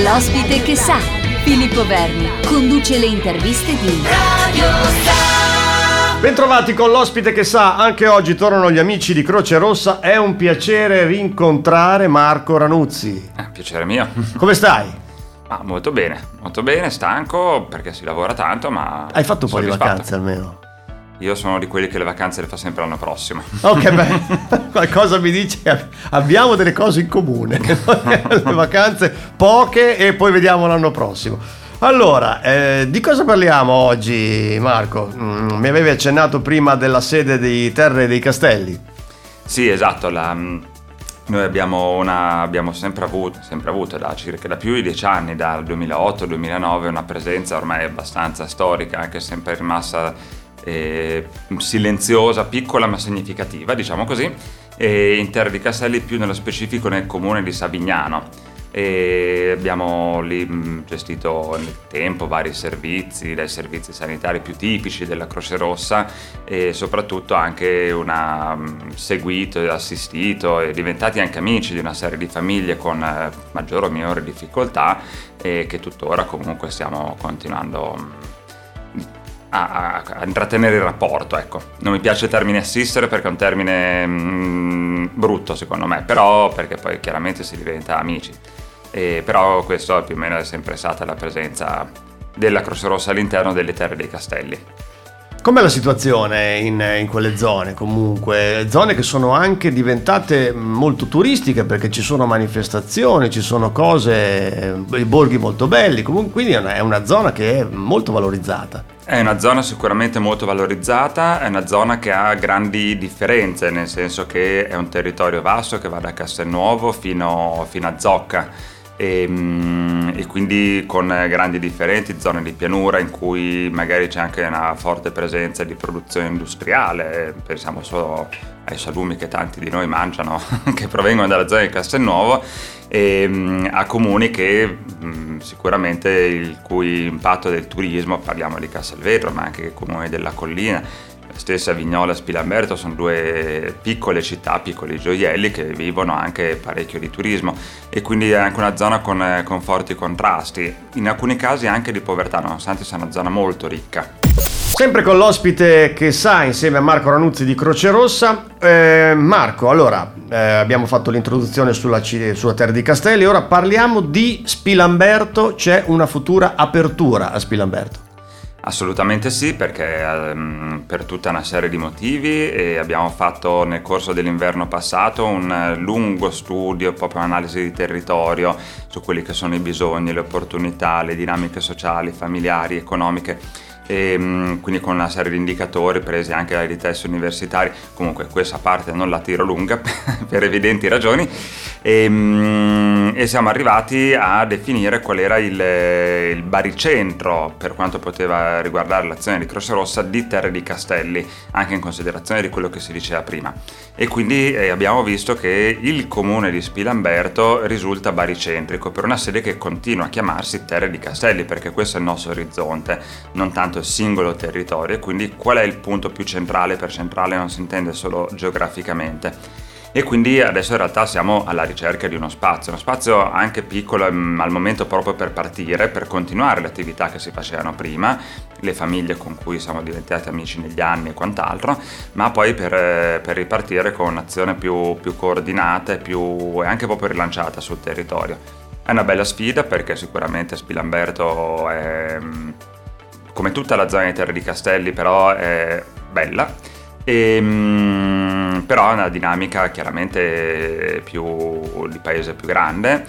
L'ospite che sa, Filippo Verni, conduce le interviste di Radio Star. Bentrovati con l'ospite che sa, anche oggi tornano gli amici di Croce Rossa, è un piacere rincontrare Marco Ranuzzi. Eh, piacere mio. Come stai? Ah, molto bene, molto bene, stanco perché si lavora tanto, ma... Hai fatto un po' di vacanze almeno? Io sono di quelli che le vacanze le fa sempre l'anno prossimo. Ok, beh, qualcosa mi dice che abbiamo delle cose in comune. Le vacanze poche e poi vediamo l'anno prossimo. Allora, eh, di cosa parliamo oggi, Marco? Mm, mi avevi accennato prima della sede di Terre dei Castelli. Sì, esatto, la- noi abbiamo, una, abbiamo sempre, avuto, sempre avuto da circa da più di dieci anni, dal 2008-2009, una presenza ormai abbastanza storica, anche se sempre rimasta eh, silenziosa, piccola ma significativa, diciamo così, e in Terre di Castelli più nello specifico nel comune di Savignano. E abbiamo lì mh, gestito nel tempo vari servizi, dai servizi sanitari più tipici della Croce Rossa e soprattutto anche una mh, seguito e assistito e diventati anche amici di una serie di famiglie con eh, maggiore o minore difficoltà e che tuttora comunque stiamo continuando mh, a, a- intrattenere il rapporto, ecco. Non mi piace il termine assistere perché è un termine mm, brutto secondo me, però perché poi chiaramente si diventa amici. E però questo più o meno è sempre stata la presenza della Croce Rossa all'interno delle terre dei castelli. Com'è la situazione in, in quelle zone comunque? Zone che sono anche diventate molto turistiche perché ci sono manifestazioni, ci sono cose, i borghi molto belli, comunque quindi è una, è una zona che è molto valorizzata. È una zona sicuramente molto valorizzata, è una zona che ha grandi differenze, nel senso che è un territorio vasto che va da Castelnuovo fino, fino a Zocca e, mm, e quindi con grandi differenti zone di pianura in cui magari c'è anche una forte presenza di produzione industriale, pensiamo solo ai salumi che tanti di noi mangiano che provengono dalla zona di Castelnuovo e mm, a comuni che mm, sicuramente il cui impatto del turismo, parliamo di Castelvetro ma anche comuni della collina, stessa Vignola e Spilamberto sono due piccole città, piccoli gioielli che vivono anche parecchio di turismo e quindi è anche una zona con, eh, con forti contrasti, in alcuni casi anche di povertà, nonostante sia una zona molto ricca. Sempre con l'ospite che sa insieme a Marco Ranuzzi di Croce Rossa. Eh, Marco, allora eh, abbiamo fatto l'introduzione sulla, sulla Terra di Castelli, ora parliamo di Spilamberto, c'è una futura apertura a Spilamberto. Assolutamente sì, perché ehm, per tutta una serie di motivi e abbiamo fatto nel corso dell'inverno passato un lungo studio, proprio un'analisi di territorio su quelli che sono i bisogni, le opportunità, le dinamiche sociali, familiari, economiche. E, mm, quindi con una serie di indicatori presi anche dai test universitari, comunque questa parte non la tiro lunga per evidenti ragioni e, mm, e siamo arrivati a definire qual era il, il baricentro per quanto poteva riguardare l'azione di Croce Rossa di Terre di Castelli, anche in considerazione di quello che si diceva prima. E quindi eh, abbiamo visto che il comune di Spilamberto risulta baricentrico per una sede che continua a chiamarsi Terre di Castelli, perché questo è il nostro orizzonte, non tanto il singolo territorio. E quindi qual è il punto più centrale? Per centrale non si intende solo geograficamente e quindi adesso in realtà siamo alla ricerca di uno spazio, uno spazio anche piccolo mm, al momento proprio per partire, per continuare le attività che si facevano prima, le famiglie con cui siamo diventati amici negli anni e quant'altro, ma poi per, eh, per ripartire con un'azione più, più coordinata e, più, e anche proprio rilanciata sul territorio. È una bella sfida perché sicuramente Spilamberto è, mm, come tutta la zona di Terre di Castelli, però è bella. E, mm, però è una dinamica chiaramente più di paese più grande,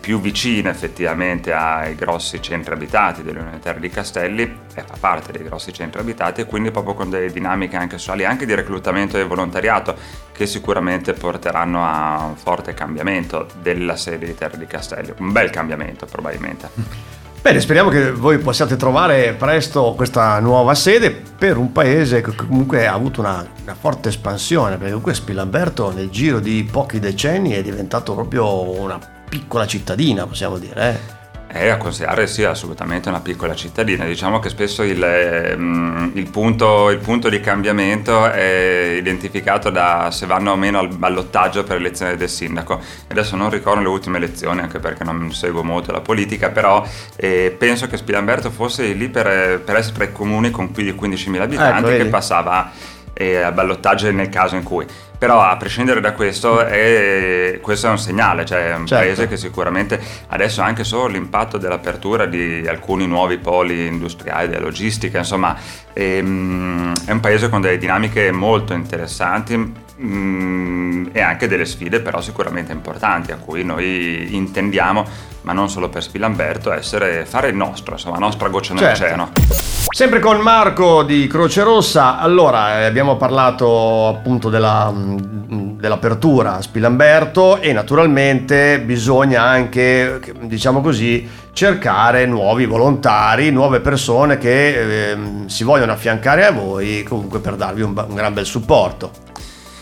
più vicina effettivamente ai grossi centri abitati dell'Unione Terre di Castelli e fa parte dei grossi centri abitati e quindi proprio con delle dinamiche anche sociali, anche di reclutamento e volontariato che sicuramente porteranno a un forte cambiamento della sede di Terre di Castelli, un bel cambiamento probabilmente. Bene, speriamo che voi possiate trovare presto questa nuova sede per un paese che comunque ha avuto una, una forte espansione, perché comunque Spilamberto nel giro di pochi decenni è diventato proprio una piccola cittadina, possiamo dire. eh. È a considerare sì, assolutamente una piccola cittadina. Diciamo che spesso il, ehm, il, punto, il, punto, di cambiamento è identificato da se vanno o meno al ballottaggio per l'elezione del sindaco. Adesso non ricordo le ultime elezioni, anche perché non seguo molto la politica, però eh, penso che Spilamberto fosse lì per, per essere tra i comuni con più di 15.000 abitanti ecco, che passava eh, al ballottaggio nel caso in cui. Però a prescindere da questo, è, questo è un segnale, cioè è un certo. paese che sicuramente adesso anche solo l'impatto dell'apertura di alcuni nuovi poli industriali, della logistica, insomma, è, ehm, è un paese con delle dinamiche molto interessanti mh, mm, e anche delle sfide però sicuramente importanti a cui noi intendiamo, ma non solo per Spilamberto, essere, fare il nostro, insomma, la nostra goccia certo. Sempre con Marco di Croce Rossa, allora eh, abbiamo parlato appunto della, dell'apertura a Spilamberto e naturalmente bisogna anche, diciamo così, cercare nuovi volontari, nuove persone che eh, si vogliono affiancare a voi comunque per darvi un, un gran bel supporto.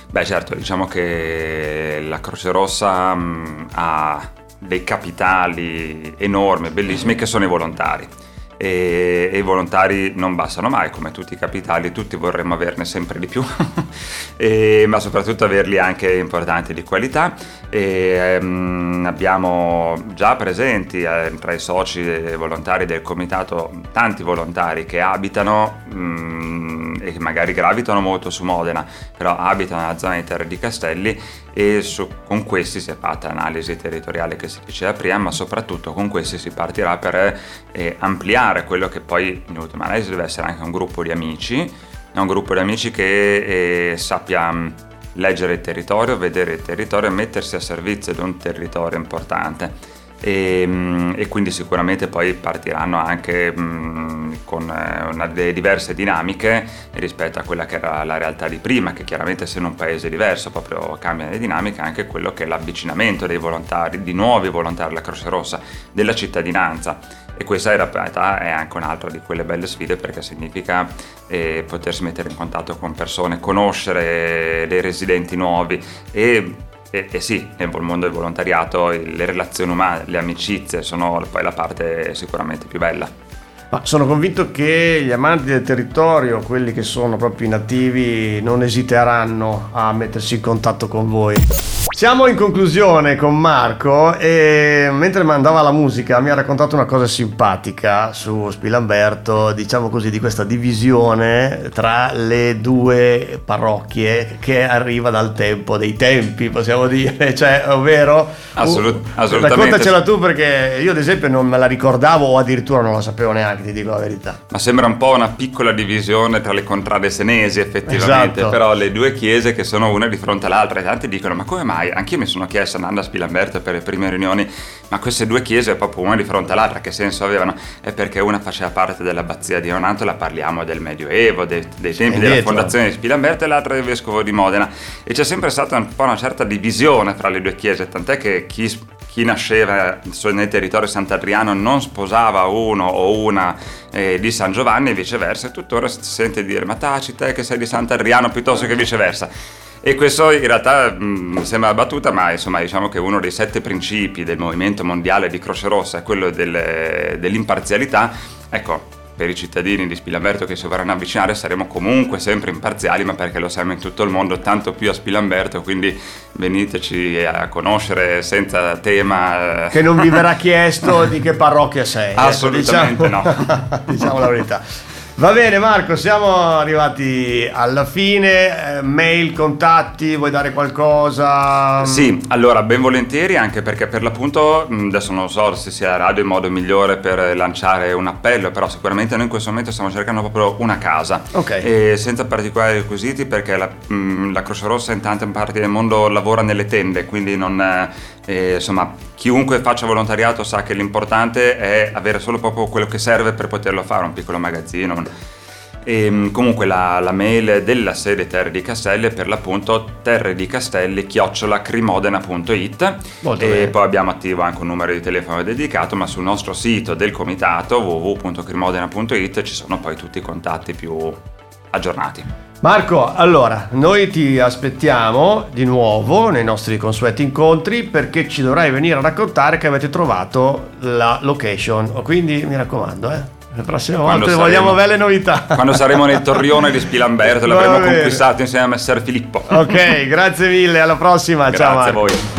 Beh certo, diciamo che la Croce Rossa mh, ha dei capitali enormi, bellissimi, che sono i volontari e, e, i volontari non bastano mai, come tutti i capitali, tutti vorremmo averne sempre di più, e, ma soprattutto averli anche importanti di qualità. E, um, abbiamo già presenti eh, tra i soci volontari del comitato tanti volontari che abitano um, e che magari gravitano molto su Modena, però abitano nella zona di Terre di Castelli e su, con questi si è fatta l'analisi territoriale che si diceva prima, ma soprattutto con questi si partirà per eh, ampliare quello che poi in ultima analisi deve essere anche un gruppo di amici, un gruppo di amici che eh, sappia mm, leggere il territorio, vedere il territorio e mettersi a servizio di un territorio importante e, mm, e, quindi sicuramente poi partiranno anche mh, mm, con eh, una, delle diverse dinamiche rispetto a quella che era la realtà di prima, che chiaramente essendo un paese diverso proprio cambia le dinamiche, anche quello che è l'avvicinamento dei volontari, di nuovi volontari alla Croce Rossa, della cittadinanza. E questa in realtà è anche un'altra di quelle belle sfide perché significa eh, potersi mettere in contatto con persone, conoscere dei residenti nuovi e e, e, sì, nel mondo del volontariato le relazioni umane, le amicizie sono poi la parte sicuramente più bella. Ma sono convinto che gli amanti del territorio, quelli che sono proprio inattivi, non esiteranno a mettersi in contatto con voi. Siamo in conclusione con Marco e mentre mandava la musica mi ha raccontato una cosa simpatica su Spilamberto, diciamo così, di questa divisione tra le due parrocchie che arriva dal tempo dei tempi, possiamo dire, cioè, ovvero... Assolut- assolutamente. Raccontacela tu perché io ad esempio non me la ricordavo o addirittura non la sapevo neanche, ti dico la verità. Ma sembra un po' una piccola divisione tra le contrade senesi effettivamente, esatto. però le due chiese che sono una di fronte all'altra e tanti dicono ma come mai? Anch'io mi sono chiesto andando a Spilamberto per le prime riunioni, ma queste due chiese proprio una di fronte all'altra che senso avevano? È perché una faceva parte dell'abbazia di Onantola, parliamo del Medioevo, dei, dei tempi della fondazione di Spilamberto e l'altra del vescovo di Modena e c'è sempre stata un po' una certa divisione fra le due chiese, tant'è che chi chi nasceva nel territorio sant'Adriano non sposava uno o una eh, di San Giovanni e viceversa, e tuttora si sente dire ma taci te che sei di Sant'Adriano piuttosto che viceversa. E questo in realtà mh, sembra battuta, ma insomma diciamo che uno dei sette principi del movimento mondiale di Croce Rossa è quello del, dell'imparzialità. Ecco, per i cittadini di Spilamberto che si vorranno avvicinare saremo comunque sempre imparziali, ma perché lo siamo in tutto il mondo, tanto più a Spilamberto, quindi veniteci a conoscere senza tema. Che non vi verrà chiesto di che parrocchia sei. Ecco, Assolutamente ecco, diciamo, no. diciamo la verità. Va bene Marco, siamo arrivati alla fine, eh, mail, contatti, vuoi dare qualcosa? Sì, allora ben volentieri anche perché per l'appunto adesso non so se sia radio il modo migliore per lanciare un appello, però sicuramente noi in questo momento stiamo cercando proprio una casa, okay. senza particolari requisiti perché la, la, Croce Rossa in tante parti del mondo lavora nelle tende, quindi non, eh, insomma chiunque faccia volontariato sa che l'importante è avere solo proprio quello che serve per poterlo fare, un piccolo magazzino. E, ehm, comunque la, la, mail della sede Terre di Castelli è per l'appunto terre di castelli chiocciolacrimodena.it e bene. poi abbiamo attivo anche un numero di telefono dedicato ma sul nostro sito del comitato www.crimodena.it ci sono poi tutti i contatti più aggiornati. Marco, allora, noi ti aspettiamo di nuovo nei nostri consueti incontri perché ci dovrai venire a raccontare che avete trovato la location. Quindi mi raccomando, eh. La prossima volta saremo, vogliamo belle novità. Quando saremo nel torrione di Spilamberto l'avremo conquistato insieme a Messer Filippo. Ok, grazie mille, alla prossima. Grazie Ciao. Grazie a voi.